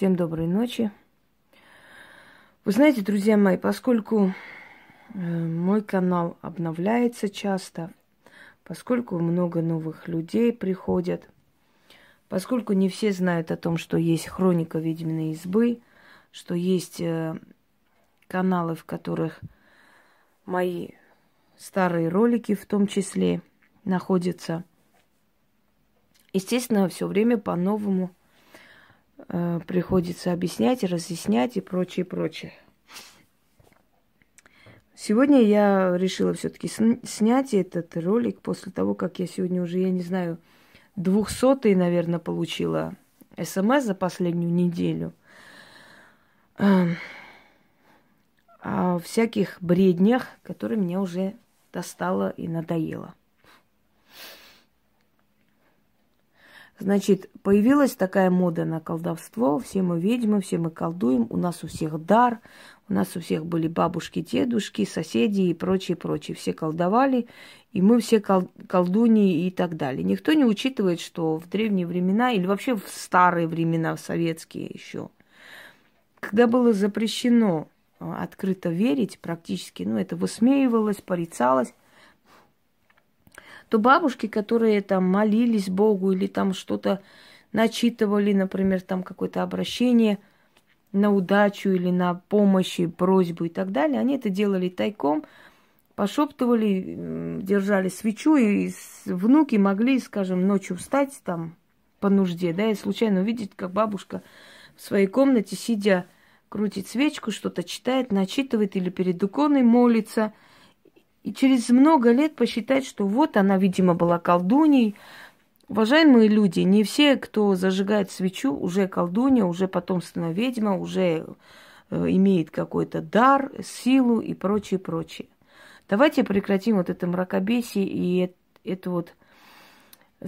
Всем доброй ночи. Вы знаете, друзья мои, поскольку э, мой канал обновляется часто, поскольку много новых людей приходят, поскольку не все знают о том, что есть хроника ведьминой избы, что есть э, каналы, в которых мои старые ролики в том числе находятся. Естественно, все время по-новому приходится объяснять, разъяснять и прочее, прочее. Сегодня я решила все-таки снять этот ролик после того, как я сегодня уже, я не знаю, двухсотый, наверное, получила смс за последнюю неделю. Э, о всяких бреднях, которые меня уже достало и надоело. Значит, появилась такая мода на колдовство. Все мы ведьмы, все мы колдуем. У нас у всех дар. У нас у всех были бабушки, дедушки, соседи и прочее, прочее. Все колдовали, и мы все кол- колдуни и так далее. Никто не учитывает, что в древние времена или вообще в старые времена, в советские еще, когда было запрещено а, открыто верить практически, ну, это высмеивалось, порицалось, то бабушки, которые там молились Богу или там что-то начитывали, например, там какое-то обращение на удачу или на помощь, просьбу и так далее, они это делали тайком, пошептывали, держали свечу, и внуки могли, скажем, ночью встать там по нужде, да, и случайно увидеть, как бабушка в своей комнате, сидя, крутит свечку, что-то читает, начитывает или перед иконой молится – и через много лет посчитать, что вот она, видимо, была колдуней. Уважаемые люди, не все, кто зажигает свечу, уже колдунья, уже потомственная ведьма, уже э, имеет какой-то дар, силу и прочее, прочее. Давайте прекратим вот это мракобесие и эту вот,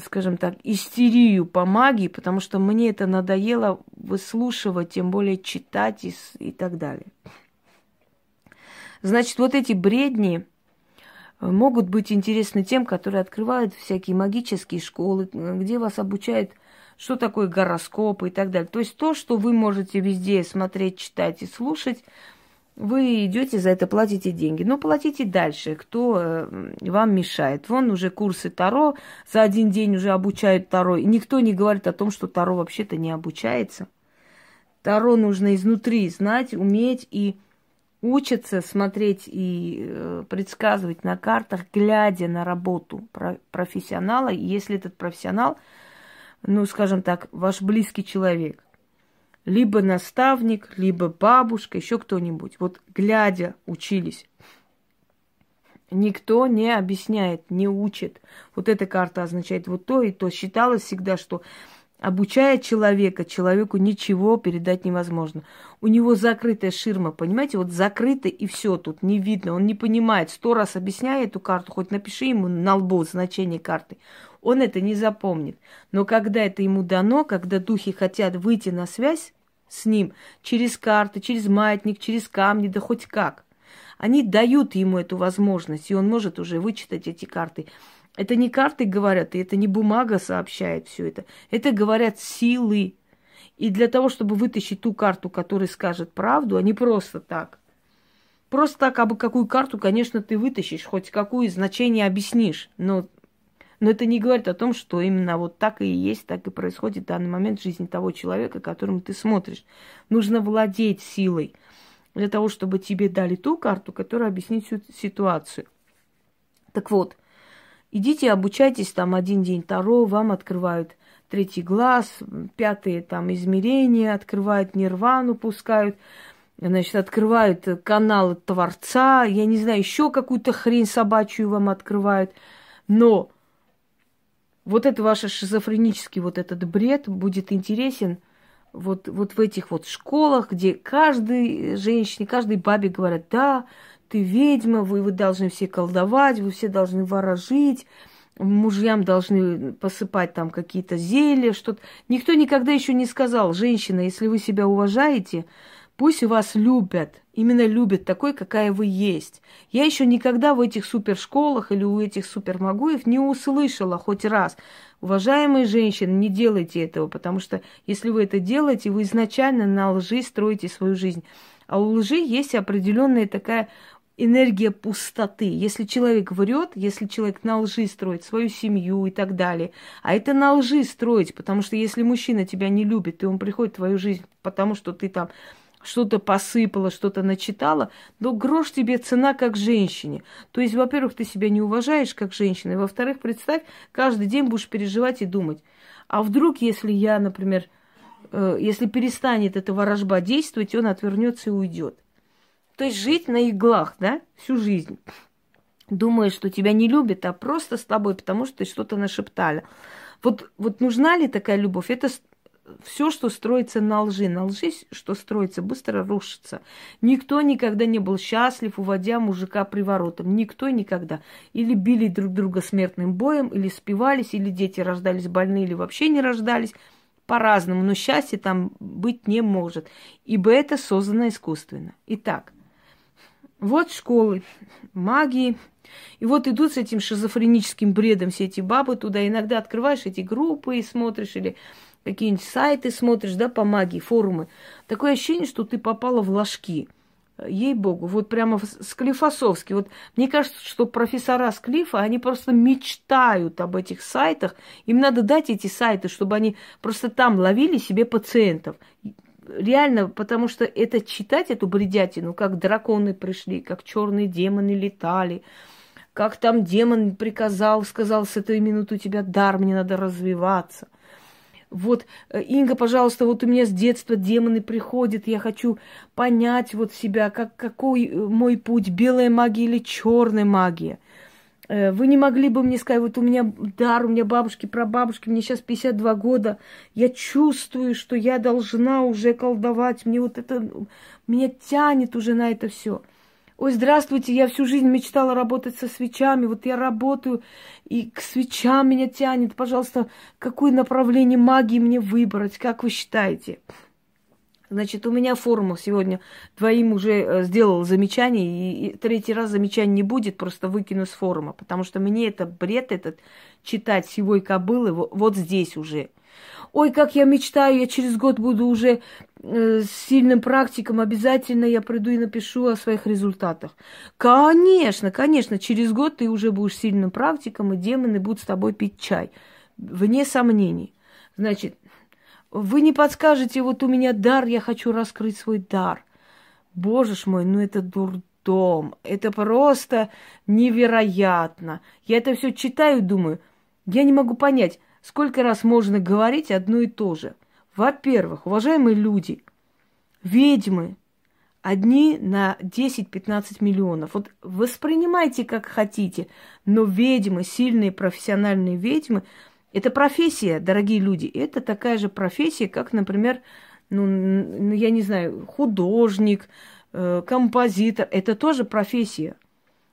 скажем так, истерию по магии, потому что мне это надоело выслушивать, тем более читать и, и так далее. Значит, вот эти бредни, могут быть интересны тем, которые открывают всякие магические школы, где вас обучают, что такое гороскоп и так далее. То есть то, что вы можете везде смотреть, читать и слушать, вы идете за это, платите деньги. Но платите дальше, кто э, вам мешает. Вон уже курсы Таро, за один день уже обучают Таро. И никто не говорит о том, что Таро вообще-то не обучается. Таро нужно изнутри знать, уметь и учатся смотреть и э, предсказывать на картах, глядя на работу профессионала. Если этот профессионал, ну, скажем так, ваш близкий человек, либо наставник, либо бабушка, еще кто-нибудь, вот глядя учились. Никто не объясняет, не учит. Вот эта карта означает вот то и то. Считалось всегда, что Обучая человека, человеку ничего передать невозможно. У него закрытая ширма, понимаете? Вот закрыто и все тут не видно. Он не понимает. Сто раз объясняй эту карту, хоть напиши ему на лбу значение карты. Он это не запомнит. Но когда это ему дано, когда духи хотят выйти на связь с ним через карты, через маятник, через камни, да хоть как, они дают ему эту возможность, и он может уже вычитать эти карты. Это не карты говорят, и это не бумага сообщает все это. Это говорят силы. И для того, чтобы вытащить ту карту, которая скажет правду, а не просто так. Просто так, а бы какую карту, конечно, ты вытащишь, хоть какое значение объяснишь. Но, но это не говорит о том, что именно вот так и есть, так и происходит в данный момент в жизни того человека, которому ты смотришь. Нужно владеть силой для того, чтобы тебе дали ту карту, которая объяснит всю ситуацию. Так вот, Идите, обучайтесь там один день Таро, вам открывают третий глаз, пятые там измерения, открывают нирвану, пускают, значит, открывают канал Творца, я не знаю, еще какую-то хрень собачью вам открывают. Но вот это ваш шизофренический вот этот бред будет интересен вот, вот в этих вот школах, где каждой женщине, каждой бабе говорят, да, ты ведьма, вы, вы должны все колдовать, вы все должны ворожить, мужьям должны посыпать там какие-то зелья, что-то. Никто никогда еще не сказал, женщина, если вы себя уважаете, Пусть вас любят, именно любят такой, какая вы есть. Я еще никогда в этих супершколах или у этих супермагуев не услышала хоть раз. Уважаемые женщины, не делайте этого, потому что если вы это делаете, вы изначально на лжи строите свою жизнь. А у лжи есть определенная такая энергия пустоты. Если человек врет, если человек на лжи строит свою семью и так далее, а это на лжи строить, потому что если мужчина тебя не любит, и он приходит в твою жизнь, потому что ты там что-то посыпала, что-то начитала, но грош тебе цена как женщине. То есть, во-первых, ты себя не уважаешь как женщина, и во-вторых, представь, каждый день будешь переживать и думать, а вдруг, если я, например, э, если перестанет эта ворожба действовать, он отвернется и уйдет. То есть жить на иглах, да, всю жизнь. Думая, что тебя не любят, а просто с тобой, потому что ты что-то нашептали. Вот, вот нужна ли такая любовь? Это все, что строится на лжи. На лжи, что строится, быстро рушится. Никто никогда не был счастлив, уводя мужика приворотом. Никто никогда. Или били друг друга смертным боем, или спивались, или дети рождались больные, или вообще не рождались. По-разному. Но счастья там быть не может. Ибо это создано искусственно. Итак, вот школы магии. И вот идут с этим шизофреническим бредом все эти бабы туда. Иногда открываешь эти группы и смотришь, или какие-нибудь сайты смотришь, да, по магии, форумы. Такое ощущение, что ты попала в ложки. Ей-богу, вот прямо склифосовски. Вот мне кажется, что профессора Склифа, они просто мечтают об этих сайтах. Им надо дать эти сайты, чтобы они просто там ловили себе пациентов. Реально, потому что это читать, эту бредятину, как драконы пришли, как черные демоны летали, как там демон приказал, сказал, с этой минуты у тебя дар, мне надо развиваться – вот, э, Инга, пожалуйста, вот у меня с детства демоны приходят, я хочу понять вот себя, как, какой э, мой путь, белая магия или черная магия. Э, вы не могли бы мне сказать, вот у меня дар, у меня бабушки, прабабушки, мне сейчас 52 года, я чувствую, что я должна уже колдовать, мне вот это, меня тянет уже на это все. Ой, здравствуйте, я всю жизнь мечтала работать со свечами, вот я работаю, и к свечам меня тянет. Пожалуйста, какое направление магии мне выбрать, как вы считаете? Значит, у меня формула сегодня двоим уже э, сделал замечание, и третий раз замечания не будет, просто выкину с форума, потому что мне это бред этот читать сивой кобылы вот здесь уже – Ой, как я мечтаю, я через год буду уже э, сильным практиком, обязательно я приду и напишу о своих результатах. Конечно, конечно, через год ты уже будешь сильным практиком, и демоны будут с тобой пить чай. Вне сомнений. Значит, вы не подскажете, вот у меня дар, я хочу раскрыть свой дар. Боже ж мой, ну это дурдом. Это просто невероятно. Я это все читаю и думаю, я не могу понять, Сколько раз можно говорить одно и то же? Во-первых, уважаемые люди, ведьмы одни на 10-15 миллионов. Вот воспринимайте как хотите, но ведьмы, сильные профессиональные ведьмы, это профессия, дорогие люди. Это такая же профессия, как, например, ну, я не знаю, художник, э, композитор. Это тоже профессия.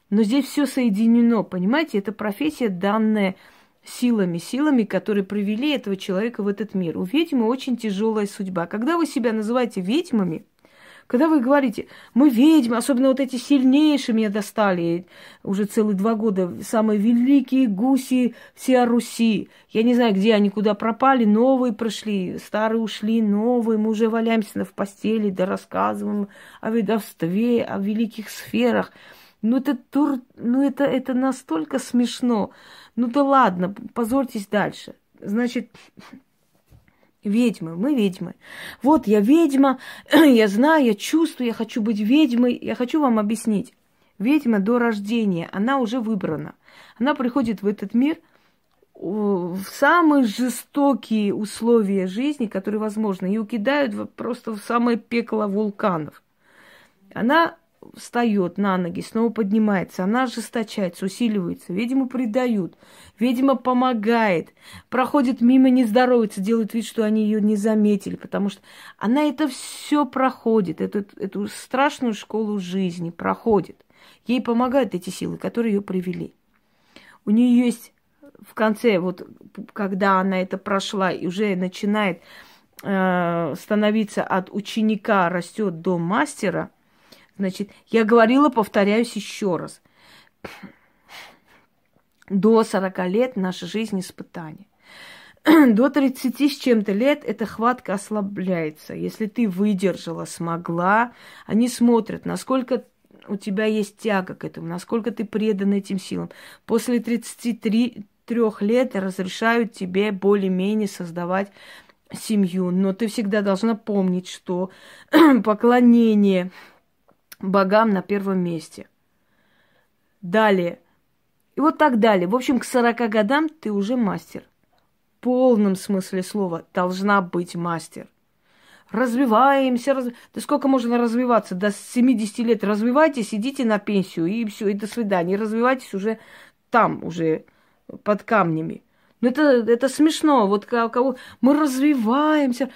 Но здесь все соединено, понимаете? Это профессия данная силами, силами, которые привели этого человека в этот мир. У ведьмы очень тяжелая судьба. Когда вы себя называете ведьмами, когда вы говорите, мы ведьмы, особенно вот эти сильнейшие меня достали уже целые два года, самые великие гуси все Руси. Я не знаю, где они, куда пропали, новые прошли, старые ушли, новые. Мы уже валяемся в постели, да рассказываем о ведовстве, о великих сферах. Ну это, тур, ну это, это настолько смешно. Ну да ладно, позорьтесь дальше. Значит, ведьмы, мы ведьмы. Вот я ведьма, я знаю, я чувствую, я хочу быть ведьмой. Я хочу вам объяснить. Ведьма до рождения, она уже выбрана. Она приходит в этот мир в самые жестокие условия жизни, которые возможны, и укидают просто в самое пекло вулканов. Она встает на ноги, снова поднимается, она ожесточается, усиливается, видимо, предают, видимо, помогает, проходит мимо, не здоровается, делает вид, что они ее не заметили, потому что она это все проходит, эту, эту страшную школу жизни проходит. Ей помогают эти силы, которые ее привели. У нее есть в конце, вот когда она это прошла и уже начинает э, становиться от ученика растет до мастера, значит, я говорила, повторяюсь еще раз. До 40 лет наша жизнь испытание. До 30 с чем-то лет эта хватка ослабляется. Если ты выдержала, смогла, они смотрят, насколько у тебя есть тяга к этому, насколько ты предан этим силам. После 33 трех лет разрешают тебе более-менее создавать семью. Но ты всегда должна помнить, что поклонение богам на первом месте. Далее. И вот так далее. В общем, к 40 годам ты уже мастер. В полном смысле слова должна быть мастер. Развиваемся, раз... да сколько можно развиваться? До 70 лет развивайтесь, идите на пенсию, и все, и до свидания. Развивайтесь уже там, уже под камнями. Ну это, это смешно. Вот кого мы развиваемся.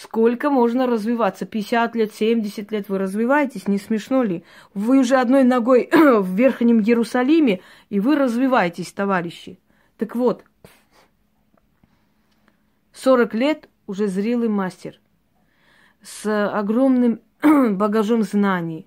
Сколько можно развиваться? 50 лет, 70 лет вы развиваетесь, не смешно ли? Вы уже одной ногой в Верхнем Иерусалиме, и вы развиваетесь, товарищи. Так вот, 40 лет уже зрелый мастер с огромным багажом знаний,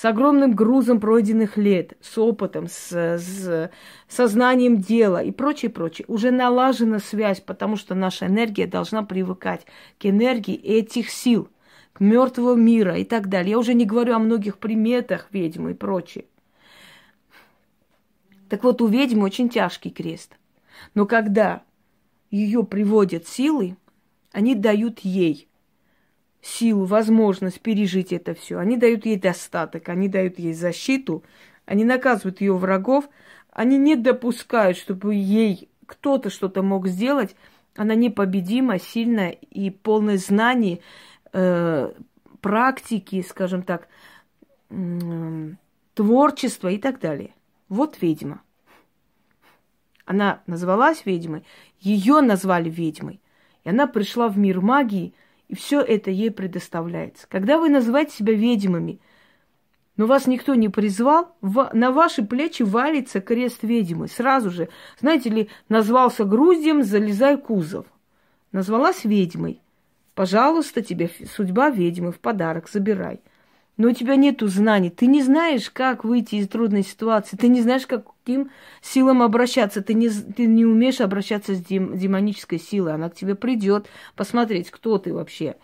с огромным грузом пройденных лет, с опытом, с, с сознанием дела и прочее, прочее. Уже налажена связь, потому что наша энергия должна привыкать к энергии этих сил, к мертвого мира и так далее. Я уже не говорю о многих приметах ведьмы и прочее. Так вот, у ведьмы очень тяжкий крест. Но когда ее приводят силы, они дают ей силу, возможность пережить это все. Они дают ей достаток, они дают ей защиту, они наказывают ее врагов, они не допускают, чтобы ей кто-то что-то мог сделать. Она непобедима, сильная и полная знаний, э, практики, скажем так, э, творчества и так далее. Вот ведьма. Она назвалась ведьмой, ее назвали ведьмой. И она пришла в мир магии – и все это ей предоставляется. Когда вы называете себя ведьмами, но вас никто не призвал, на ваши плечи валится крест ведьмы. Сразу же, знаете ли, назвался груздем, залезай кузов. Назвалась ведьмой. Пожалуйста, тебе судьба ведьмы в подарок, забирай но у тебя нету знаний, ты не знаешь, как выйти из трудной ситуации, ты не знаешь, каким силам обращаться, ты не, ты не умеешь обращаться с дем, демонической силой, она к тебе придет посмотреть, кто ты вообще.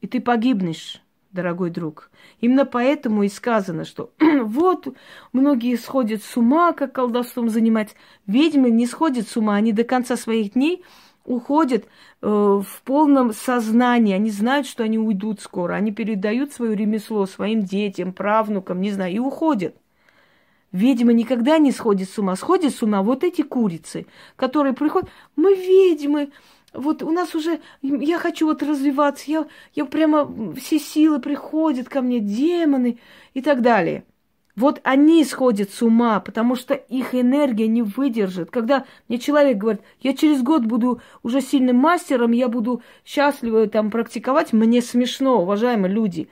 И ты погибнешь, дорогой друг. Именно поэтому и сказано, что вот многие сходят с ума, как колдовством заниматься. Ведьмы не сходят с ума, они до конца своих дней уходят э, в полном сознании, они знают, что они уйдут скоро, они передают свое ремесло своим детям, правнукам, не знаю, и уходят. Ведьма никогда не сходит с ума. Сходит с ума вот эти курицы, которые приходят, мы ведьмы, вот у нас уже, я хочу вот развиваться, я, я прямо, все силы приходят ко мне, демоны и так далее. Вот они сходят с ума, потому что их энергия не выдержит. Когда мне человек говорит, я через год буду уже сильным мастером, я буду счастливо там практиковать, мне смешно, уважаемые люди.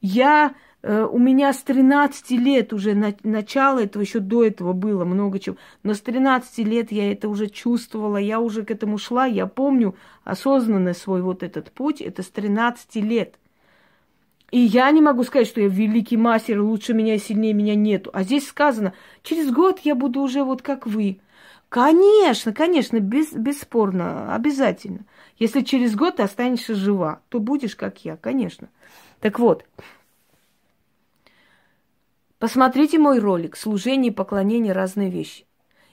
Я, э, у меня с 13 лет уже на, начало этого, еще до этого было много чего, но с 13 лет я это уже чувствовала, я уже к этому шла, я помню осознанно свой вот этот путь, это с 13 лет – и я не могу сказать, что я великий мастер, лучше меня и сильнее меня нету. А здесь сказано, через год я буду уже вот как вы. Конечно, конечно, без, бесспорно, обязательно. Если через год ты останешься жива, то будешь как я, конечно. Так вот, посмотрите мой ролик «Служение и поклонение – разные вещи».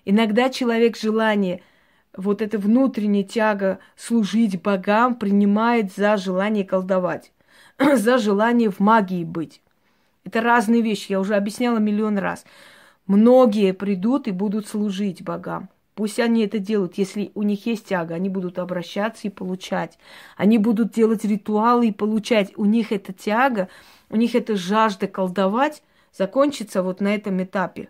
Иногда человек желание, вот это внутренняя тяга служить богам принимает за желание колдовать. за желание в магии быть. Это разные вещи, я уже объясняла миллион раз. Многие придут и будут служить богам. Пусть они это делают, если у них есть тяга, они будут обращаться и получать. Они будут делать ритуалы и получать. У них эта тяга, у них эта жажда колдовать закончится вот на этом этапе.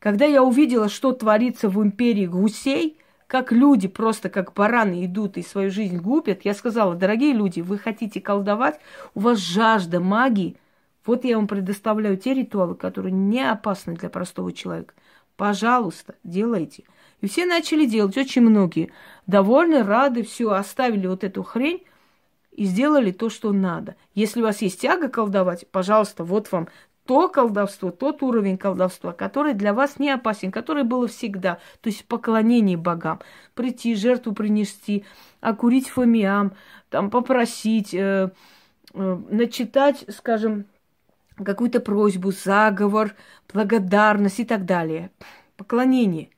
Когда я увидела, что творится в империи гусей, как люди просто как бараны идут и свою жизнь губят, я сказала, дорогие люди, вы хотите колдовать, у вас жажда магии, вот я вам предоставляю те ритуалы, которые не опасны для простого человека. Пожалуйста, делайте. И все начали делать, очень многие. Довольны, рады, все, оставили вот эту хрень и сделали то, что надо. Если у вас есть тяга колдовать, пожалуйста, вот вам то колдовство, тот уровень колдовства, который для вас не опасен, который было всегда. То есть поклонение богам. Прийти, жертву принести, окурить фомиам, там, попросить, э, э, начитать, скажем, какую-то просьбу, заговор, благодарность и так далее. Поклонение.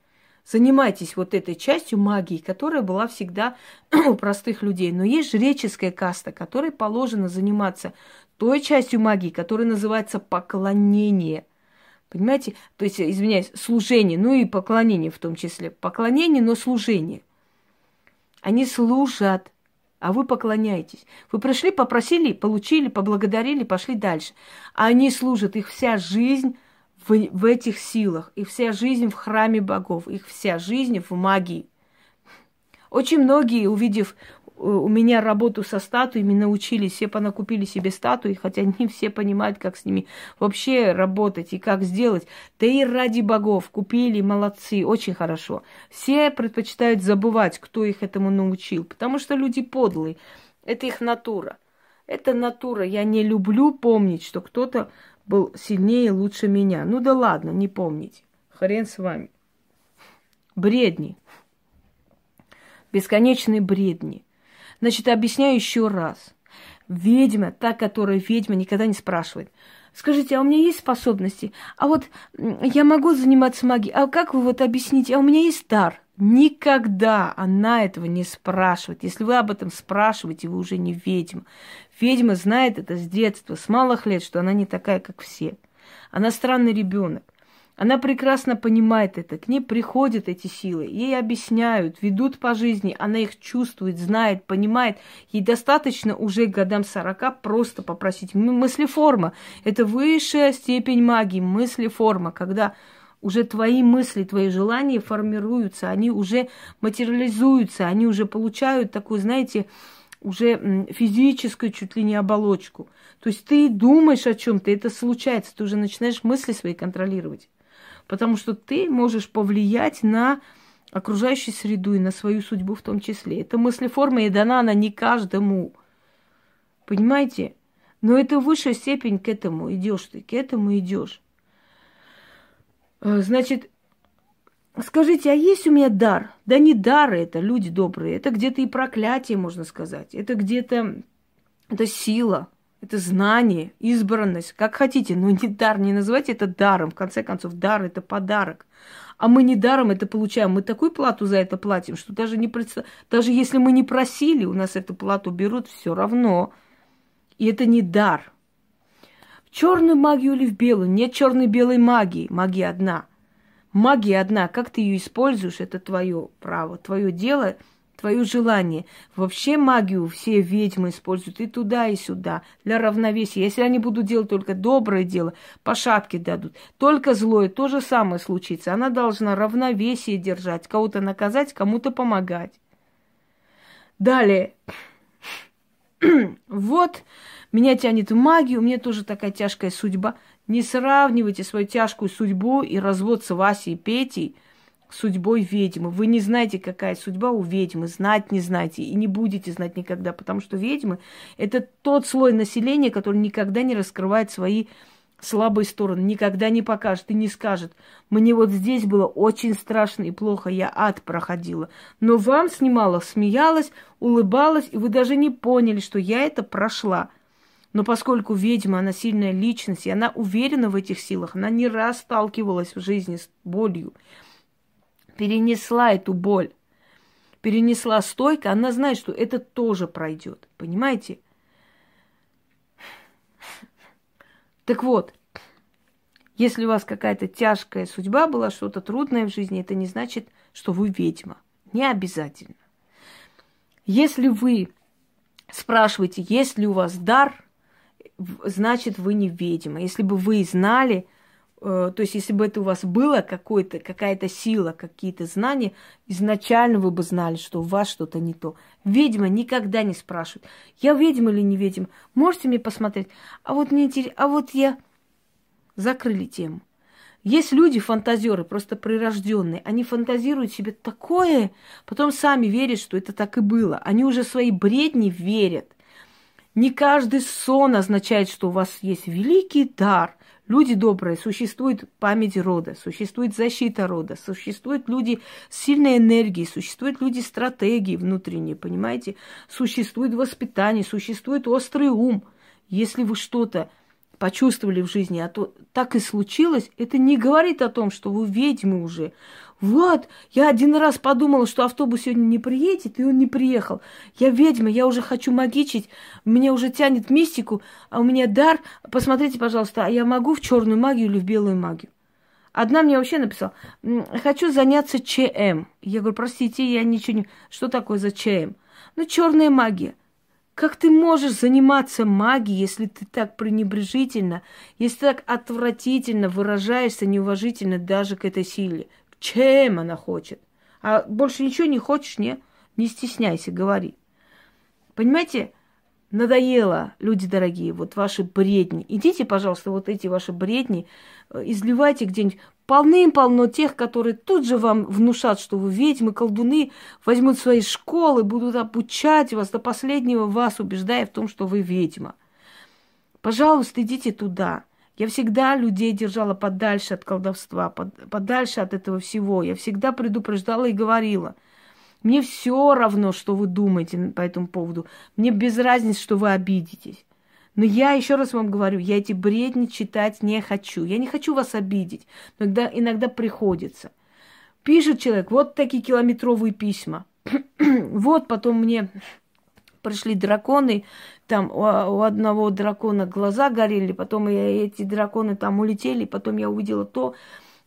Занимайтесь вот этой частью магии, которая была всегда у простых людей. Но есть жреческая каста, которой положено заниматься той частью магии, которая называется поклонение. Понимаете? То есть, извиняюсь, служение, ну и поклонение в том числе. Поклонение, но служение. Они служат, а вы поклоняетесь. Вы пришли, попросили, получили, поблагодарили, пошли дальше. А они служат, их вся жизнь в, в этих силах, их вся жизнь в храме богов, их вся жизнь в магии. Очень многие, увидев у меня работу со статуями научились, все понакупили себе статуи, хотя не все понимают, как с ними вообще работать и как сделать. Да и ради богов купили, молодцы, очень хорошо. Все предпочитают забывать, кто их этому научил, потому что люди подлые. Это их натура. Это натура. Я не люблю помнить, что кто-то был сильнее, лучше меня. Ну да ладно, не помните. Хрен с вами. Бредни. Бесконечные бредни. Значит, объясняю еще раз. Ведьма, та, которая ведьма, никогда не спрашивает. Скажите, а у меня есть способности? А вот я могу заниматься магией? А как вы вот объясните? А у меня есть дар? Никогда она этого не спрашивает. Если вы об этом спрашиваете, вы уже не ведьма. Ведьма знает это с детства, с малых лет, что она не такая, как все. Она странный ребенок. Она прекрасно понимает это, к ней приходят эти силы, ей объясняют, ведут по жизни, она их чувствует, знает, понимает. Ей достаточно уже годам 40 просто попросить. Мыслеформа – это высшая степень магии, мыслеформа, когда уже твои мысли, твои желания формируются, они уже материализуются, они уже получают такую, знаете, уже физическую чуть ли не оболочку. То есть ты думаешь о чем-то, это случается, ты уже начинаешь мысли свои контролировать потому что ты можешь повлиять на окружающую среду и на свою судьбу в том числе. Эта мыслеформа и дана она не каждому. Понимаете? Но это высшая степень к этому идешь ты, к этому идешь. Э, значит, скажите, а есть у меня дар? Да не дар это, люди добрые. Это где-то и проклятие, можно сказать. Это где-то это сила. Это знание, избранность, как хотите, но не дар, не называйте это даром. В конце концов, дар это подарок. А мы не даром это получаем. Мы такую плату за это платим, что даже не представ... даже если мы не просили, у нас эту плату берут все равно. И это не дар. В черную магию или в белую? Нет черной белой магии. Магия одна. Магия одна. Как ты ее используешь, это твое право, твое дело – твое желание. Вообще магию все ведьмы используют и туда, и сюда, для равновесия. Если они будут делать только доброе дело, по шапке дадут. Только злое, то же самое случится. Она должна равновесие держать, кого-то наказать, кому-то помогать. Далее. вот, меня тянет в магию, у меня тоже такая тяжкая судьба. Не сравнивайте свою тяжкую судьбу и развод с Васей и Петей – судьбой ведьмы. Вы не знаете, какая судьба у ведьмы, знать не знаете и не будете знать никогда, потому что ведьмы – это тот слой населения, который никогда не раскрывает свои слабые стороны, никогда не покажет и не скажет. Мне вот здесь было очень страшно и плохо, я ад проходила. Но вам снимала, смеялась, улыбалась, и вы даже не поняли, что я это прошла. Но поскольку ведьма, она сильная личность, и она уверена в этих силах, она не раз сталкивалась в жизни с болью – перенесла эту боль, перенесла стойко, она знает, что это тоже пройдет. Понимаете? Так вот, если у вас какая-то тяжкая судьба была, что-то трудное в жизни, это не значит, что вы ведьма. Не обязательно. Если вы спрашиваете, есть ли у вас дар, значит, вы не ведьма. Если бы вы знали, то есть, если бы это у вас было какой-то, какая-то сила, какие-то знания, изначально вы бы знали, что у вас что-то не то. Ведьма никогда не спрашивает, я ведьма или не ведьма, можете мне посмотреть? А вот мне интересно, а вот я... Закрыли тему. Есть люди, фантазеры, просто прирожденные. Они фантазируют себе такое, потом сами верят, что это так и было. Они уже свои бредни верят. Не каждый сон означает, что у вас есть великий дар. Люди добрые, существует память рода, существует защита рода, существуют люди с сильной энергией, существуют люди стратегии внутренние, понимаете? Существует воспитание, существует острый ум. Если вы что-то почувствовали в жизни, а то так и случилось, это не говорит о том, что вы ведьмы уже. Вот, я один раз подумала, что автобус сегодня не приедет, и он не приехал. Я ведьма, я уже хочу магичить, меня уже тянет мистику, а у меня дар. Посмотрите, пожалуйста, а я могу в черную магию или в белую магию? Одна мне вообще написала, хочу заняться ЧМ. Я говорю, простите, я ничего не... Что такое за ЧМ? Ну, черная магия. Как ты можешь заниматься магией, если ты так пренебрежительно, если так отвратительно выражаешься неуважительно даже к этой силе? Чем она хочет? А больше ничего не хочешь, не? Не стесняйся, говори. Понимаете, надоело, люди дорогие, вот ваши бредни. Идите, пожалуйста, вот эти ваши бредни, э, изливайте где-нибудь Полным-полно тех, которые тут же вам внушат, что вы ведьмы, колдуны, возьмут свои школы, будут обучать вас до последнего вас, убеждая в том, что вы ведьма. Пожалуйста, идите туда. Я всегда людей держала подальше от колдовства, под, подальше от этого всего. Я всегда предупреждала и говорила. Мне все равно, что вы думаете по этому поводу. Мне без разницы, что вы обидитесь. Но я еще раз вам говорю, я эти бредни читать не хочу. Я не хочу вас обидеть. Иногда, иногда приходится. Пишет человек, вот такие километровые письма. вот потом мне пришли драконы, там у, у одного дракона глаза горели, потом эти драконы там улетели, потом я увидела то,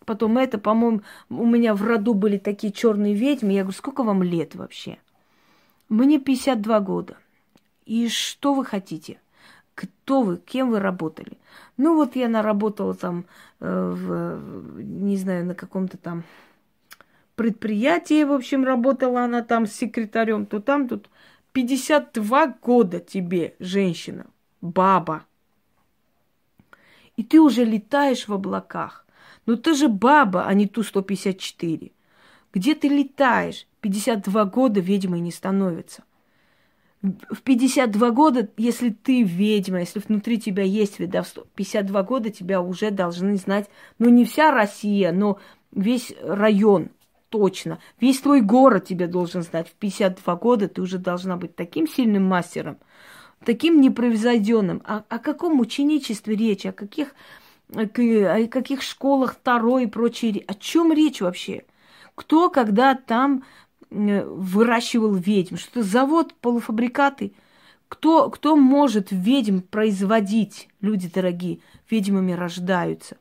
потом это, по-моему, у меня в роду были такие черные ведьмы. Я говорю, сколько вам лет вообще? Мне 52 года. И что вы хотите? Кто вы, кем вы работали. Ну вот я наработала там, э, в, не знаю, на каком-то там предприятии, в общем, работала она там с секретарем, то там, тут 52 года тебе, женщина, баба. И ты уже летаешь в облаках. Ну ты же баба, а не ту 154. Где ты летаешь? 52 года ведьмой не становится в 52 года, если ты ведьма, если внутри тебя есть ведовство, 52 года тебя уже должны знать, ну не вся Россия, но весь район точно. Весь твой город тебя должен знать. В 52 года ты уже должна быть таким сильным мастером, таким непревзойденным. О, о каком ученичестве речь? О каких, о каких школах Таро и прочее? О чем речь вообще? Кто когда там Э, выращивал ведьм, что завод полуфабрикаты. Кто, кто может ведьм производить, люди дорогие, ведьмами рождаются.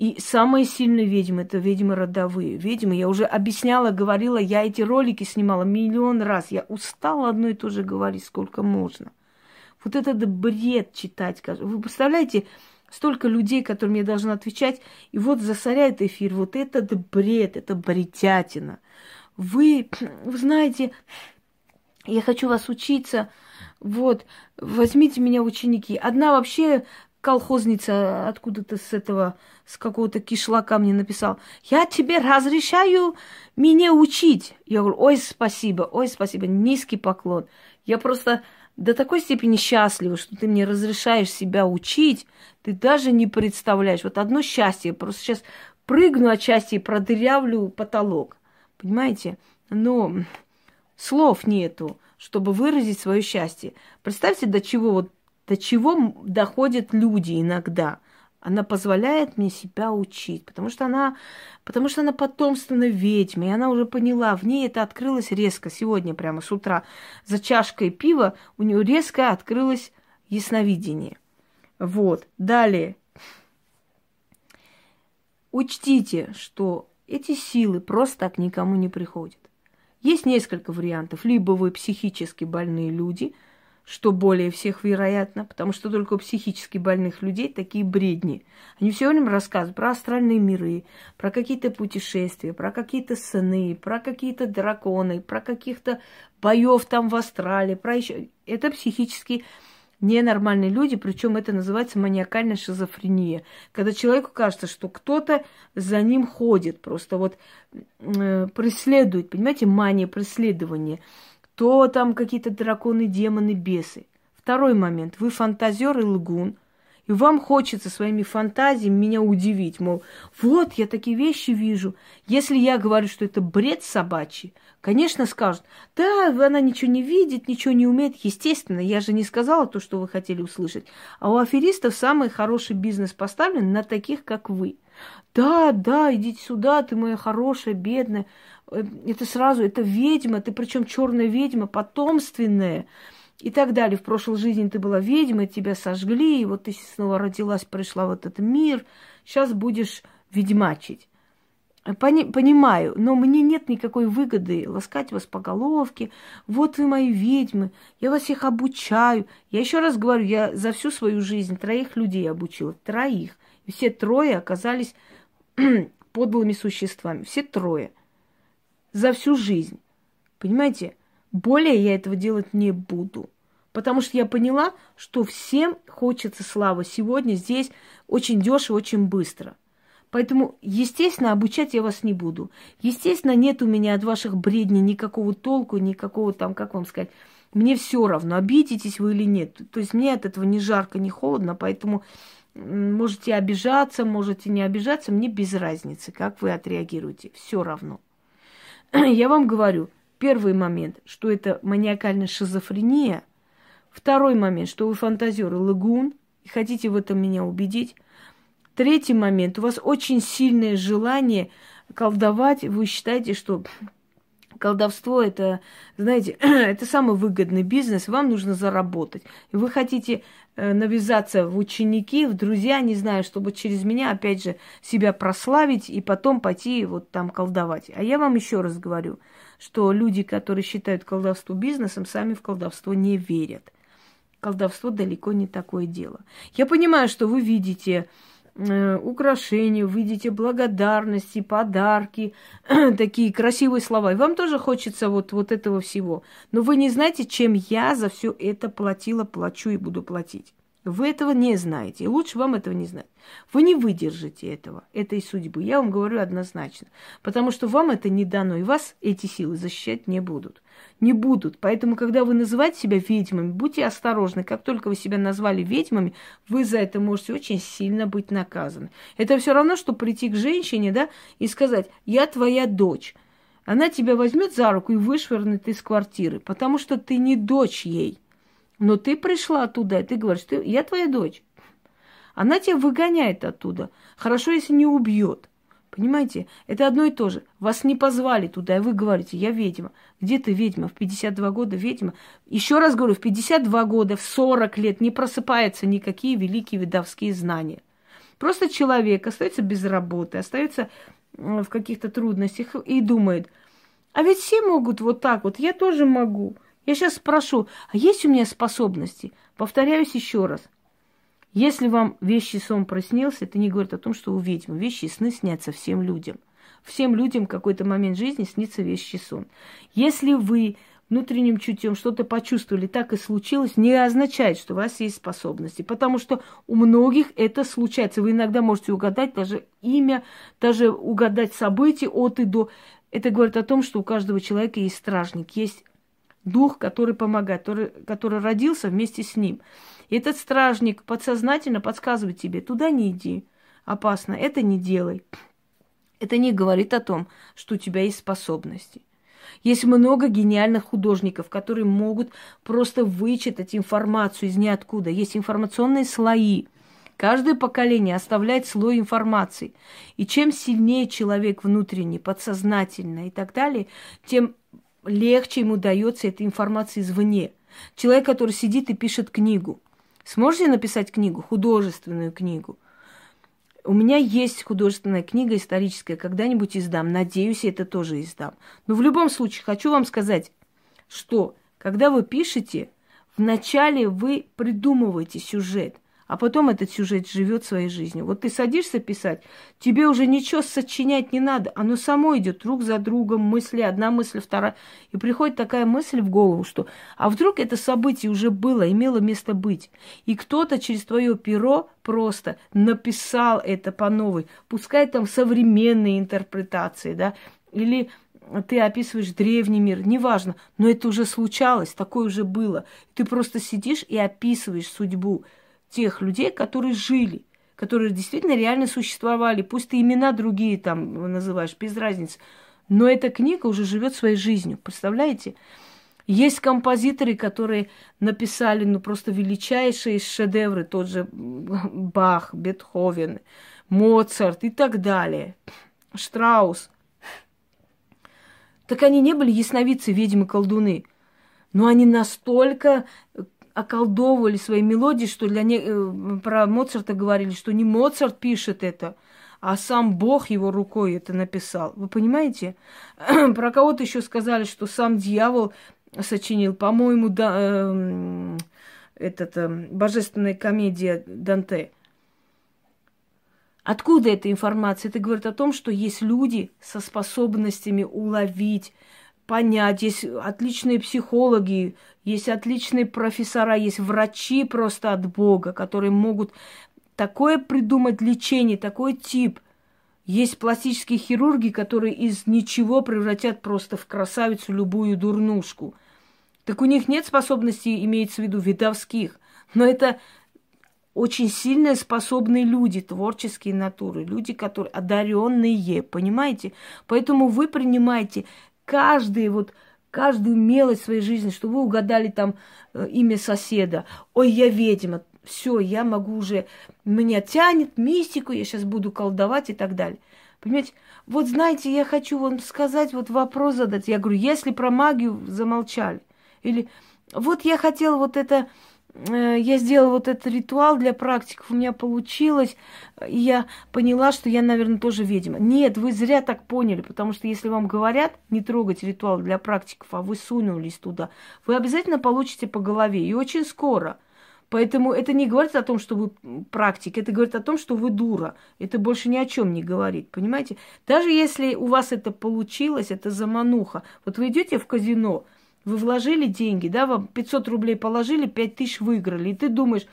И самые сильные ведьмы – это ведьмы родовые. Ведьмы, я уже объясняла, говорила, я эти ролики снимала миллион раз. Я устала одно и то же говорить, сколько можно. Вот этот бред читать. Вы представляете, столько людей, которым я должна отвечать, и вот засоряет эфир. Вот этот бред, это бредятина вы, вы знаете, я хочу вас учиться, вот, возьмите меня ученики. Одна вообще колхозница откуда-то с этого, с какого-то кишлака мне написал, я тебе разрешаю меня учить. Я говорю, ой, спасибо, ой, спасибо, низкий поклон. Я просто до такой степени счастлива, что ты мне разрешаешь себя учить, ты даже не представляешь. Вот одно счастье, просто сейчас прыгну от счастья и продырявлю потолок. Понимаете? Но слов нету, чтобы выразить свое счастье. Представьте, до чего вот до чего доходят люди иногда. Она позволяет мне себя учить, потому что она, потому что она потомственная ведьма, и она уже поняла, в ней это открылось резко сегодня прямо с утра за чашкой пива у нее резко открылось ясновидение. Вот, далее. Учтите, что эти силы просто так никому не приходят. Есть несколько вариантов. Либо вы психически больные люди, что более всех вероятно, потому что только у психически больных людей такие бредни. Они все время рассказывают про астральные миры, про какие-то путешествия, про какие-то сны, про какие-то драконы, про каких-то боев там в астрале, про еще... Это психически ненормальные люди, причем это называется маниакальная шизофрения, когда человеку кажется, что кто-то за ним ходит, просто вот э, преследует, понимаете, мания преследования, то там какие-то драконы, демоны, бесы. Второй момент. Вы фантазер и лгун. И вам хочется своими фантазиями меня удивить, мол, вот я такие вещи вижу. Если я говорю, что это бред собачий, конечно, скажут, да, она ничего не видит, ничего не умеет. Естественно, я же не сказала то, что вы хотели услышать. А у аферистов самый хороший бизнес поставлен на таких, как вы. Да, да, идите сюда, ты моя хорошая, бедная. Э, это сразу, это ведьма, ты причем черная ведьма, потомственная и так далее. В прошлой жизни ты была ведьмой, тебя сожгли, и вот ты снова родилась, пришла в этот мир, сейчас будешь ведьмачить. Пони- понимаю, но мне нет никакой выгоды ласкать вас по головке. Вот вы мои ведьмы, я вас их обучаю. Я еще раз говорю, я за всю свою жизнь троих людей обучила, троих. И все трое оказались подлыми существами, все трое. За всю жизнь. Понимаете? Более я этого делать не буду. Потому что я поняла, что всем хочется славы сегодня, здесь, очень дешево, очень быстро. Поэтому, естественно, обучать я вас не буду. Естественно, нет у меня от ваших бредней никакого толку, никакого там, как вам сказать, мне все равно, обидитесь вы или нет. То есть мне от этого ни жарко, ни холодно, поэтому можете обижаться, можете не обижаться, мне без разницы, как вы отреагируете, все равно. Я вам говорю, Первый момент, что это маниакальная шизофрения. Второй момент, что вы фантазер и лагун, и хотите в этом меня убедить. Третий момент, у вас очень сильное желание колдовать. Вы считаете, что колдовство это, знаете, это самый выгодный бизнес, вам нужно заработать. И вы хотите э, навязаться в ученики, в друзья, не знаю, чтобы через меня, опять же, себя прославить и потом пойти вот там колдовать. А я вам еще раз говорю – что люди, которые считают колдовство бизнесом, сами в колдовство не верят. Колдовство далеко не такое дело. Я понимаю, что вы видите э, украшения, видите благодарности, подарки, такие красивые слова. И вам тоже хочется вот, вот этого всего. Но вы не знаете, чем я за все это платила, плачу и буду платить. Вы этого не знаете, лучше вам этого не знать. Вы не выдержите этого, этой судьбы. Я вам говорю однозначно. Потому что вам это не дано, и вас эти силы защищать не будут. Не будут. Поэтому, когда вы называете себя ведьмами, будьте осторожны. Как только вы себя назвали ведьмами, вы за это можете очень сильно быть наказаны. Это все равно, что прийти к женщине, да, и сказать, я твоя дочь. Она тебя возьмет за руку и вышвырнет из квартиры, потому что ты не дочь ей. Но ты пришла туда, и ты говоришь, ты, я твоя дочь. Она тебя выгоняет оттуда. Хорошо, если не убьет. Понимаете? Это одно и то же. Вас не позвали туда, и вы говорите, я ведьма. Где ты ведьма? В 52 года ведьма. Еще раз говорю, в 52 года, в 40 лет не просыпаются никакие великие видовские знания. Просто человек остается без работы, остается в каких-то трудностях и думает, а ведь все могут вот так вот, я тоже могу. Я сейчас спрошу, а есть у меня способности? Повторяюсь еще раз. Если вам вещий сон проснился, это не говорит о том, что вы ведьма. Вещи сны снятся всем людям. Всем людям в какой-то момент жизни снится вещий сон. Если вы внутренним чутьем что-то почувствовали, так и случилось, не означает, что у вас есть способности. Потому что у многих это случается. Вы иногда можете угадать даже имя, даже угадать события от и до. Это говорит о том, что у каждого человека есть стражник, есть дух, который помогает, который, который родился вместе с ним. И этот стражник подсознательно подсказывает тебе, туда не иди, опасно, это не делай. Это не говорит о том, что у тебя есть способности. Есть много гениальных художников, которые могут просто вычитать информацию из ниоткуда. Есть информационные слои. Каждое поколение оставляет слой информации. И чем сильнее человек внутренний, подсознательно и так далее, тем легче ему дается эта информация извне. Человек, который сидит и пишет книгу. Сможете написать книгу, художественную книгу? У меня есть художественная книга историческая, когда-нибудь издам. Надеюсь, это тоже издам. Но в любом случае хочу вам сказать, что когда вы пишете, вначале вы придумываете сюжет, а потом этот сюжет живет своей жизнью. Вот ты садишься писать, тебе уже ничего сочинять не надо, оно само идет друг за другом, мысли, одна мысль, вторая. И приходит такая мысль в голову, что а вдруг это событие уже было, имело место быть. И кто-то через твое перо просто написал это по новой, пускай там современные интерпретации, да, или ты описываешь древний мир, неважно, но это уже случалось, такое уже было. Ты просто сидишь и описываешь судьбу тех людей, которые жили, которые действительно реально существовали. Пусть ты имена другие там называешь, без разницы. Но эта книга уже живет своей жизнью, представляете? Есть композиторы, которые написали ну, просто величайшие шедевры, тот же Бах, Бетховен, Моцарт и так далее, Штраус – так они не были ясновидцы, ведьмы, колдуны. Но они настолько околдовывали свои мелодии, что для не... Э, про Моцарта говорили, что не Моцарт пишет это, а сам Бог его рукой это написал. Вы понимаете? про кого-то еще сказали, что сам дьявол сочинил, по-моему, да, э, этот, э, божественная комедия Данте – Откуда эта информация? Это говорит о том, что есть люди со способностями уловить, понять. Есть отличные психологи, есть отличные профессора, есть врачи просто от Бога, которые могут такое придумать лечение, такой тип. Есть пластические хирурги, которые из ничего превратят просто в красавицу любую дурнушку. Так у них нет способностей, имеется в виду, видовских. Но это очень сильные, способные люди, творческие натуры, люди, которые одаренные, понимаете? Поэтому вы принимаете каждый вот каждую мелочь своей жизни, что вы угадали там э, имя соседа. Ой, я ведьма. Все, я могу уже, меня тянет мистику, я сейчас буду колдовать и так далее. Понимаете? Вот знаете, я хочу вам сказать, вот вопрос задать. Я говорю, если про магию замолчали, или вот я хотела вот это я сделала вот этот ритуал для практиков, у меня получилось, и я поняла, что я, наверное, тоже ведьма. Нет, вы зря так поняли, потому что если вам говорят не трогать ритуал для практиков, а вы сунулись туда, вы обязательно получите по голове, и очень скоро. Поэтому это не говорит о том, что вы практик, это говорит о том, что вы дура. Это больше ни о чем не говорит, понимаете? Даже если у вас это получилось, это замануха. Вот вы идете в казино, вы вложили деньги, да, вам 500 рублей положили, 5 тысяч выиграли. И ты думаешь,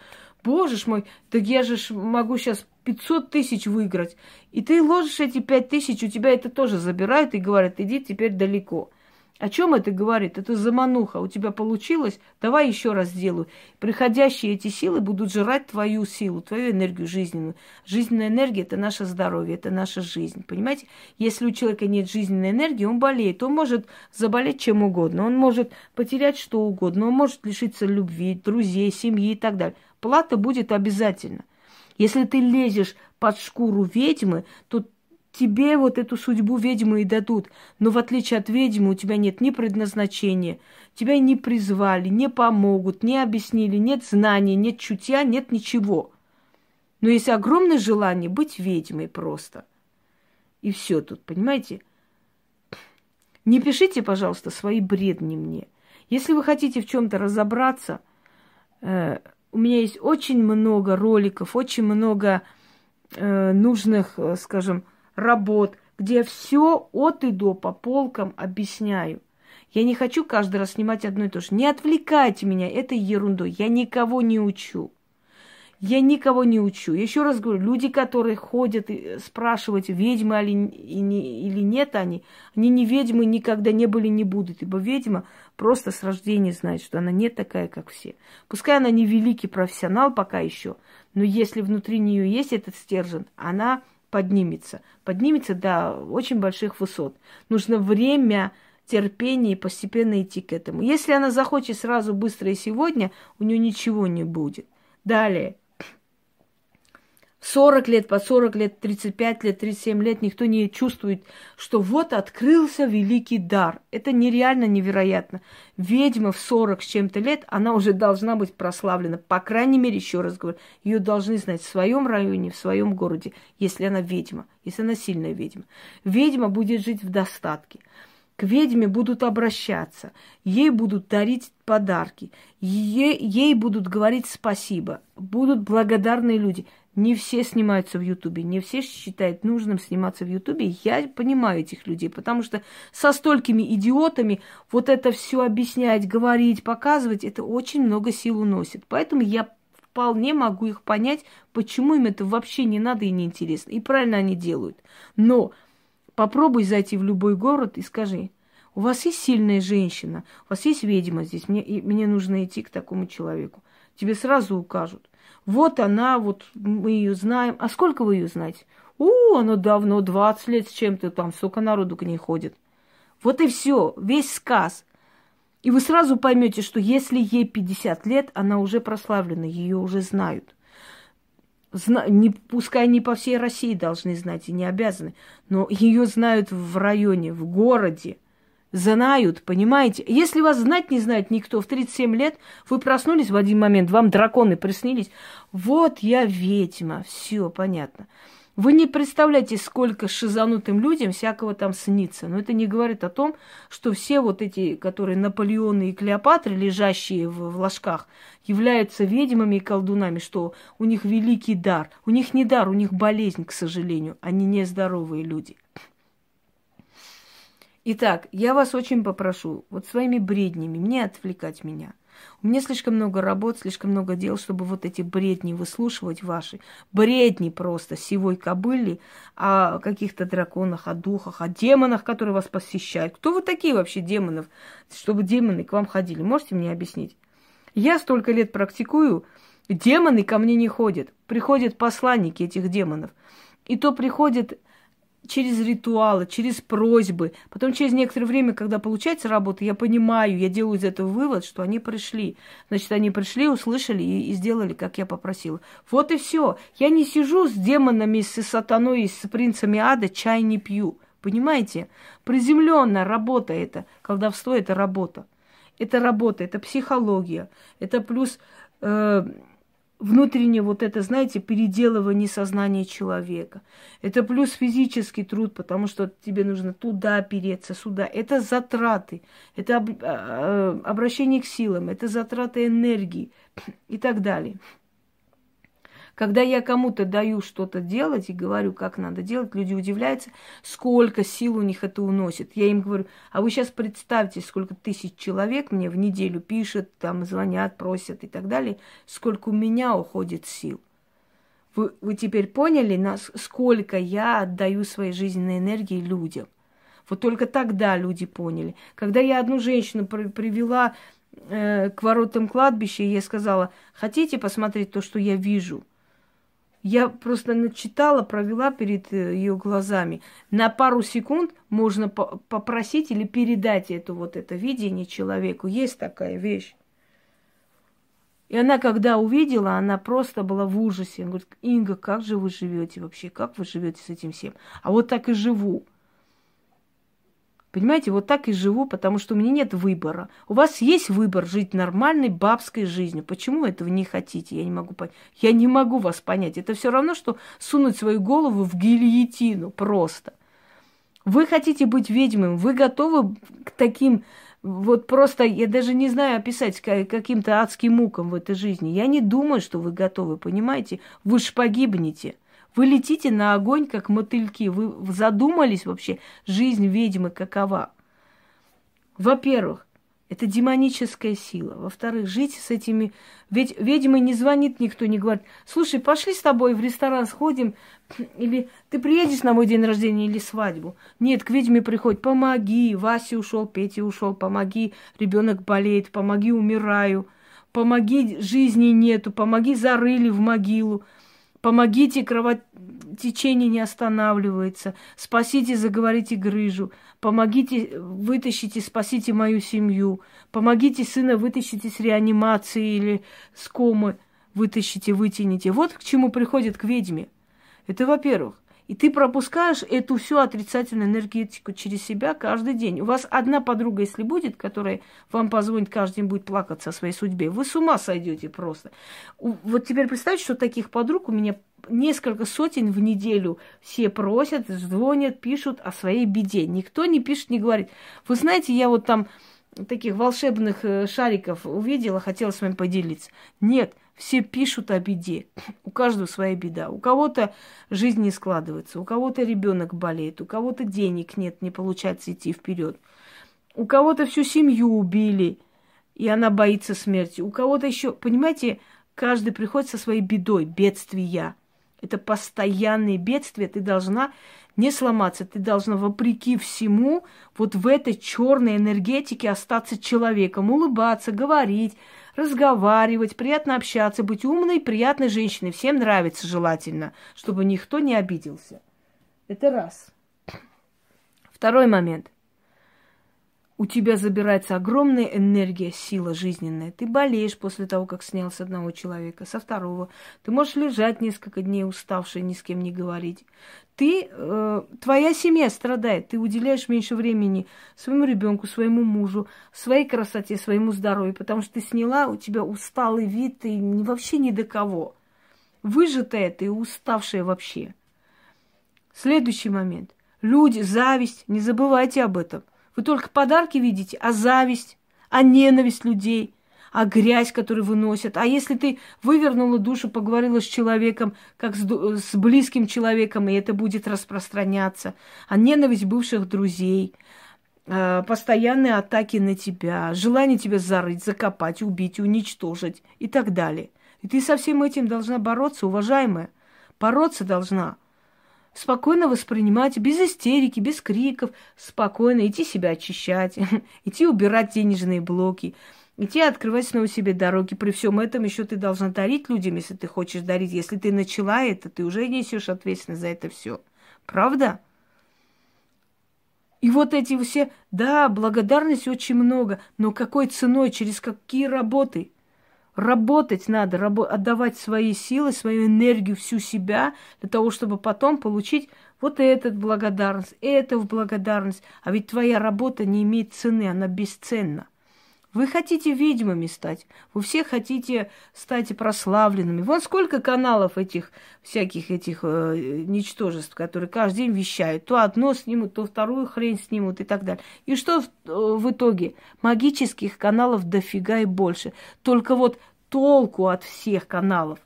боже ж мой, так я же могу сейчас 500 тысяч выиграть. И ты ложишь эти 5 тысяч, у тебя это тоже забирают и говорят, иди теперь далеко. О чем это говорит? Это замануха. У тебя получилось, давай еще раз сделаю. Приходящие эти силы будут жрать твою силу, твою энергию жизненную. Жизненная энергия – это наше здоровье, это наша жизнь. Понимаете? Если у человека нет жизненной энергии, он болеет. Он может заболеть чем угодно. Он может потерять что угодно. Он может лишиться любви, друзей, семьи и так далее. Плата будет обязательно. Если ты лезешь под шкуру ведьмы, то тебе вот эту судьбу ведьмы и дадут. Но в отличие от ведьмы у тебя нет ни предназначения, тебя не призвали, не помогут, не объяснили, нет знаний, нет чутья, нет ничего. Но есть огромное желание быть ведьмой просто. И все тут, понимаете? Не пишите, пожалуйста, свои бредни мне. Если вы хотите в чем-то разобраться, э, у меня есть очень много роликов, очень много э, нужных, э, скажем, работ, где я все от и до по полкам объясняю. Я не хочу каждый раз снимать одно и то же. Не отвлекайте меня этой ерундой. Я никого не учу. Я никого не учу. Еще раз говорю, люди, которые ходят и спрашивают, ведьмы или, или нет они, они не ведьмы никогда не были, не будут. Ибо ведьма просто с рождения знает, что она не такая, как все. Пускай она не великий профессионал пока еще, но если внутри нее есть этот стержень, она поднимется. Поднимется до очень больших высот. Нужно время, терпение и постепенно идти к этому. Если она захочет сразу, быстро и сегодня, у нее ничего не будет. Далее. 40 лет, по 40 лет, 35 лет, 37 лет никто не чувствует, что вот открылся великий дар. Это нереально невероятно. Ведьма в 40 с чем-то лет, она уже должна быть прославлена. По крайней мере, еще раз говорю, ее должны знать в своем районе, в своем городе, если она ведьма, если она сильная ведьма. Ведьма будет жить в достатке. к ведьме будут обращаться, ей будут дарить подарки, ей, ей будут говорить спасибо, будут благодарные люди. Не все снимаются в Ютубе, не все считают нужным сниматься в Ютубе. Я понимаю этих людей, потому что со столькими идиотами вот это все объяснять, говорить, показывать, это очень много сил уносит. Поэтому я вполне могу их понять, почему им это вообще не надо и не интересно. И правильно они делают. Но Попробуй зайти в любой город и скажи, у вас есть сильная женщина, у вас есть ведьма здесь, мне, мне нужно идти к такому человеку. Тебе сразу укажут. Вот она, вот мы ее знаем. А сколько вы ее знаете? У, она давно, 20 лет с чем-то там, сколько народу к ней ходит. Вот и все, весь сказ. И вы сразу поймете, что если ей 50 лет, она уже прославлена, ее уже знают зна- не, пускай не по всей России должны знать и не обязаны, но ее знают в районе, в городе. Знают, понимаете? Если вас знать не знает никто в 37 лет, вы проснулись в один момент, вам драконы приснились. Вот я ведьма, все понятно. Вы не представляете, сколько шизанутым людям всякого там снится. Но это не говорит о том, что все вот эти, которые Наполеоны и Клеопатры, лежащие в, в ложках, являются ведьмами и колдунами, что у них великий дар. У них не дар, у них болезнь, к сожалению. Они нездоровые люди. Итак, я вас очень попрошу, вот своими бреднями не отвлекать меня. У меня слишком много работ, слишком много дел, чтобы вот эти бредни выслушивать ваши. Бредни просто сивой кобыли о каких-то драконах, о духах, о демонах, которые вас посещают. Кто вы такие вообще демонов, чтобы демоны к вам ходили? Можете мне объяснить? Я столько лет практикую, демоны ко мне не ходят. Приходят посланники этих демонов. И то приходят через ритуалы, через просьбы. Потом через некоторое время, когда получается работа, я понимаю, я делаю из этого вывод, что они пришли. Значит, они пришли, услышали и, и сделали, как я попросила. Вот и все. Я не сижу с демонами, с сатаной, с принцами ада, чай не пью. Понимаете? Приземленная работа это. Колдовство это работа. Это работа, это психология. Это плюс э, внутреннее вот это, знаете, переделывание сознания человека. Это плюс физический труд, потому что тебе нужно туда опереться, сюда. Это затраты, это об, а, а, обращение к силам, это затраты энергии и так далее. Когда я кому-то даю что-то делать и говорю, как надо делать, люди удивляются, сколько сил у них это уносит. Я им говорю, а вы сейчас представьте, сколько тысяч человек мне в неделю пишут, там звонят, просят и так далее, сколько у меня уходит сил. Вы, вы теперь поняли, нас, сколько я отдаю своей жизненной энергии людям? Вот только тогда люди поняли. Когда я одну женщину при, привела э, к воротам кладбища, и я сказала, хотите посмотреть то, что я вижу? Я просто начитала, провела перед э, ее глазами. На пару секунд можно попросить или передать это вот это видение человеку. Есть такая вещь. И она, когда увидела, она просто была в ужасе. Она говорит, Инга, как же вы живете вообще? Как вы живете с этим всем? А вот так и живу. Понимаете, вот так и живу, потому что у меня нет выбора. У вас есть выбор жить нормальной бабской жизнью. Почему этого не хотите? Я не могу понять. Я не могу вас понять. Это все равно, что сунуть свою голову в гильотину просто. Вы хотите быть ведьмой, вы готовы к таким, вот просто, я даже не знаю описать, каким-то адским мукам в этой жизни. Я не думаю, что вы готовы, понимаете? Вы ж погибнете. Вы летите на огонь, как мотыльки. Вы задумались вообще, жизнь ведьмы какова? Во-первых, это демоническая сила. Во-вторых, жить с этими... Ведь ведьмы не звонит никто, не говорит, слушай, пошли с тобой в ресторан сходим, или ты приедешь на мой день рождения или свадьбу. Нет, к ведьме приходит, помоги, Вася ушел, Петя ушел, помоги, ребенок болеет, помоги, умираю, помоги, жизни нету, помоги, зарыли в могилу. Помогите, кровотечение не останавливается. Спасите, заговорите грыжу. Помогите, вытащите, спасите мою семью. Помогите сына вытащить из реанимации или с комы. Вытащите, вытяните. Вот к чему приходит к ведьме. Это во-первых. И ты пропускаешь эту всю отрицательную энергетику через себя каждый день. У вас одна подруга, если будет, которая вам позвонит каждый день, будет плакаться о своей судьбе, вы с ума сойдете просто. Вот теперь представьте, что таких подруг у меня несколько сотен в неделю все просят, звонят, пишут о своей беде. Никто не пишет, не говорит. Вы знаете, я вот там таких волшебных э, шариков увидела, хотела с вами поделиться. Нет, все пишут о беде. У каждого своя беда. У кого-то жизнь не складывается, у кого-то ребенок болеет, у кого-то денег нет, не получается идти вперед. У кого-то всю семью убили, и она боится смерти. У кого-то еще, понимаете, каждый приходит со своей бедой, бедствия. Это постоянные бедствия. Ты должна не сломаться. Ты должна, вопреки всему, вот в этой черной энергетике остаться человеком, улыбаться, говорить, разговаривать, приятно общаться, быть умной, приятной женщиной. Всем нравится желательно, чтобы никто не обиделся. Это раз. Второй момент – у тебя забирается огромная энергия, сила жизненная. Ты болеешь после того, как снял с одного человека, со второго. Ты можешь лежать несколько дней уставший, ни с кем не говорить. Ты, э, твоя семья страдает. Ты уделяешь меньше времени своему ребенку, своему мужу, своей красоте, своему здоровью, потому что ты сняла, у тебя усталый вид, ты вообще ни до кого. Выжатая ты, уставшая вообще. Следующий момент. Люди, зависть, не забывайте об этом. Вы только подарки видите, а зависть, а ненависть людей, а грязь, которую выносят. А если ты вывернула душу, поговорила с человеком, как с, с близким человеком, и это будет распространяться, а ненависть бывших друзей, э, постоянные атаки на тебя, желание тебя зарыть, закопать, убить, уничтожить и так далее. И ты со всем этим должна бороться, уважаемая. Бороться должна спокойно воспринимать, без истерики, без криков, спокойно идти себя очищать, идти убирать денежные блоки, идти открывать снова себе дороги. При всем этом еще ты должна дарить людям, если ты хочешь дарить. Если ты начала это, ты уже несешь ответственность за это все. Правда? И вот эти все, да, благодарности очень много, но какой ценой, через какие работы – Работать надо, рабо- отдавать свои силы, свою энергию, всю себя, для того, чтобы потом получить вот этот благодарность, это в благодарность. А ведь твоя работа не имеет цены, она бесценна. Вы хотите ведьмами стать, вы все хотите стать прославленными. Вон сколько каналов этих всяких этих э, ничтожеств, которые каждый день вещают. То одно снимут, то вторую хрень снимут и так далее. И что в, э, в итоге? Магических каналов дофига и больше. Только вот толку от всех каналов.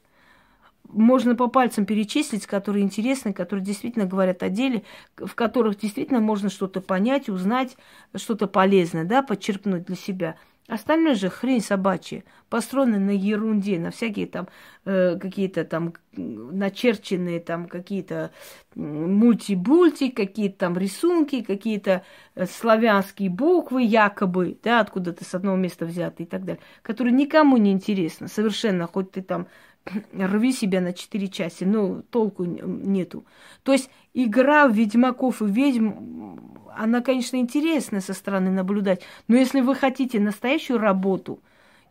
Можно по пальцам перечислить, которые интересны, которые действительно говорят о деле, в которых действительно можно что-то понять, узнать, что-то полезное, да, подчерпнуть для себя – Остальное же хрень собачья, построена на ерунде, на всякие там э, какие-то там начерченные там какие-то мультибульти, какие-то там рисунки, какие-то э, славянские буквы якобы, да, откуда-то с одного места взяты и так далее, которые никому не интересны совершенно, хоть ты там рви себя на четыре части, но толку нету. То есть игра в ведьмаков и ведьм она, конечно, интересная со стороны наблюдать, но если вы хотите настоящую работу,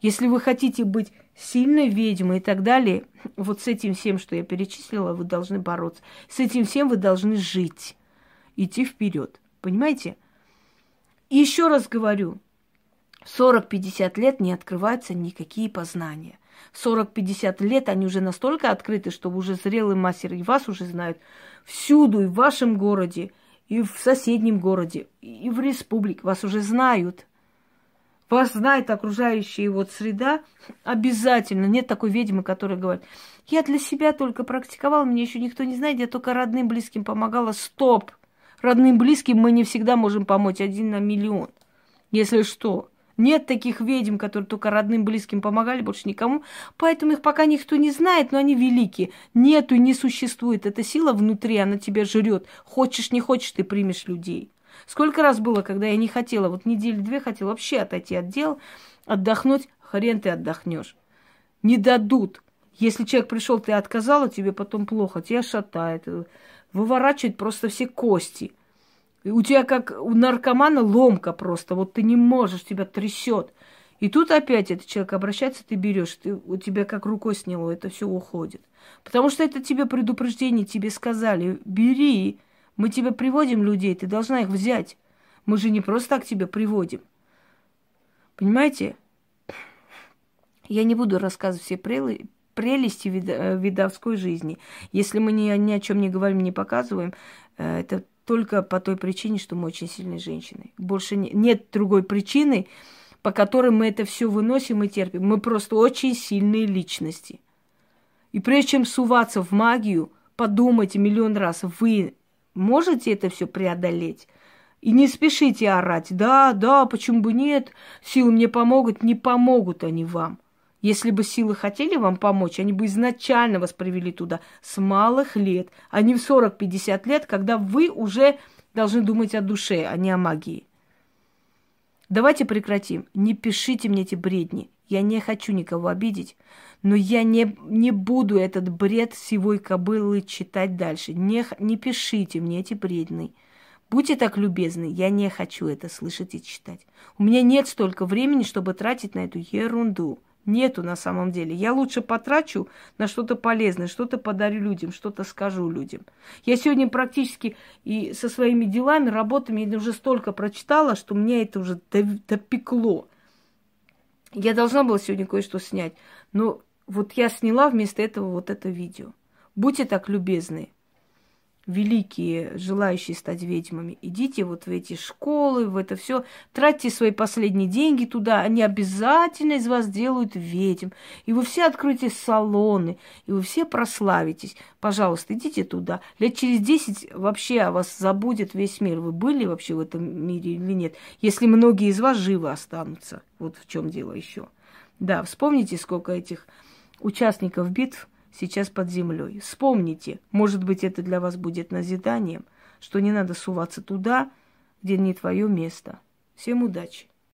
если вы хотите быть сильной ведьмой и так далее, вот с этим всем, что я перечислила, вы должны бороться. С этим всем вы должны жить, идти вперед. Понимаете? Еще раз говорю, 40-50 лет не открываются никакие познания. 40-50 лет они уже настолько открыты, что уже зрелый мастер и вас уже знают всюду, и в вашем городе, и в соседнем городе, и в республике. Вас уже знают. Вас знает окружающая вот среда обязательно. Нет такой ведьмы, которая говорит, я для себя только практиковала, мне еще никто не знает, я только родным, близким помогала. Стоп! Родным, близким мы не всегда можем помочь один на миллион. Если что. Нет таких ведьм, которые только родным, близким помогали, больше никому. Поэтому их пока никто не знает, но они великие. Нету не существует. Эта сила внутри, она тебя жрет. Хочешь, не хочешь, ты примешь людей. Сколько раз было, когда я не хотела, вот недели-две хотела вообще отойти от дел, отдохнуть, хрен ты отдохнешь. Не дадут. Если человек пришел, ты отказала, тебе потом плохо, тебя шатает, выворачивает просто все кости – у тебя как у наркомана ломка просто, вот ты не можешь, тебя трясет. И тут опять этот человек обращается, ты берешь, ты, у тебя как рукой сняло, это все уходит. Потому что это тебе предупреждение, тебе сказали, бери, мы тебе приводим людей, ты должна их взять. Мы же не просто так тебя приводим. Понимаете? Я не буду рассказывать все прелести вида, видовской жизни. Если мы ни, ни о чем не говорим, не показываем, это только по той причине, что мы очень сильные женщины. Больше не, нет другой причины, по которой мы это все выносим и терпим. Мы просто очень сильные личности. И прежде чем суваться в магию, подумайте миллион раз, вы можете это все преодолеть? И не спешите орать. Да, да, почему бы нет? Силы мне помогут. Не помогут они вам. Если бы силы хотели вам помочь, они бы изначально вас привели туда с малых лет, а не в 40-50 лет, когда вы уже должны думать о душе, а не о магии. Давайте прекратим. Не пишите мне эти бредни. Я не хочу никого обидеть, но я не, не буду этот бред сивой кобылы читать дальше. Не, не пишите мне эти бредни. Будьте так любезны, я не хочу это слышать и читать. У меня нет столько времени, чтобы тратить на эту ерунду. Нету на самом деле. Я лучше потрачу на что-то полезное, что-то подарю людям, что-то скажу людям. Я сегодня практически и со своими делами, работами я уже столько прочитала, что мне это уже допекло. Я должна была сегодня кое-что снять, но вот я сняла вместо этого вот это видео. Будьте так любезны великие, желающие стать ведьмами, идите вот в эти школы, в это все, тратьте свои последние деньги туда, они обязательно из вас делают ведьм. И вы все откроете салоны, и вы все прославитесь. Пожалуйста, идите туда. Лет через десять вообще о вас забудет весь мир. Вы были вообще в этом мире или нет? Если многие из вас живы останутся. Вот в чем дело еще. Да, вспомните, сколько этих участников битв сейчас под землей. Вспомните, может быть, это для вас будет назиданием, что не надо суваться туда, где не твое место. Всем удачи!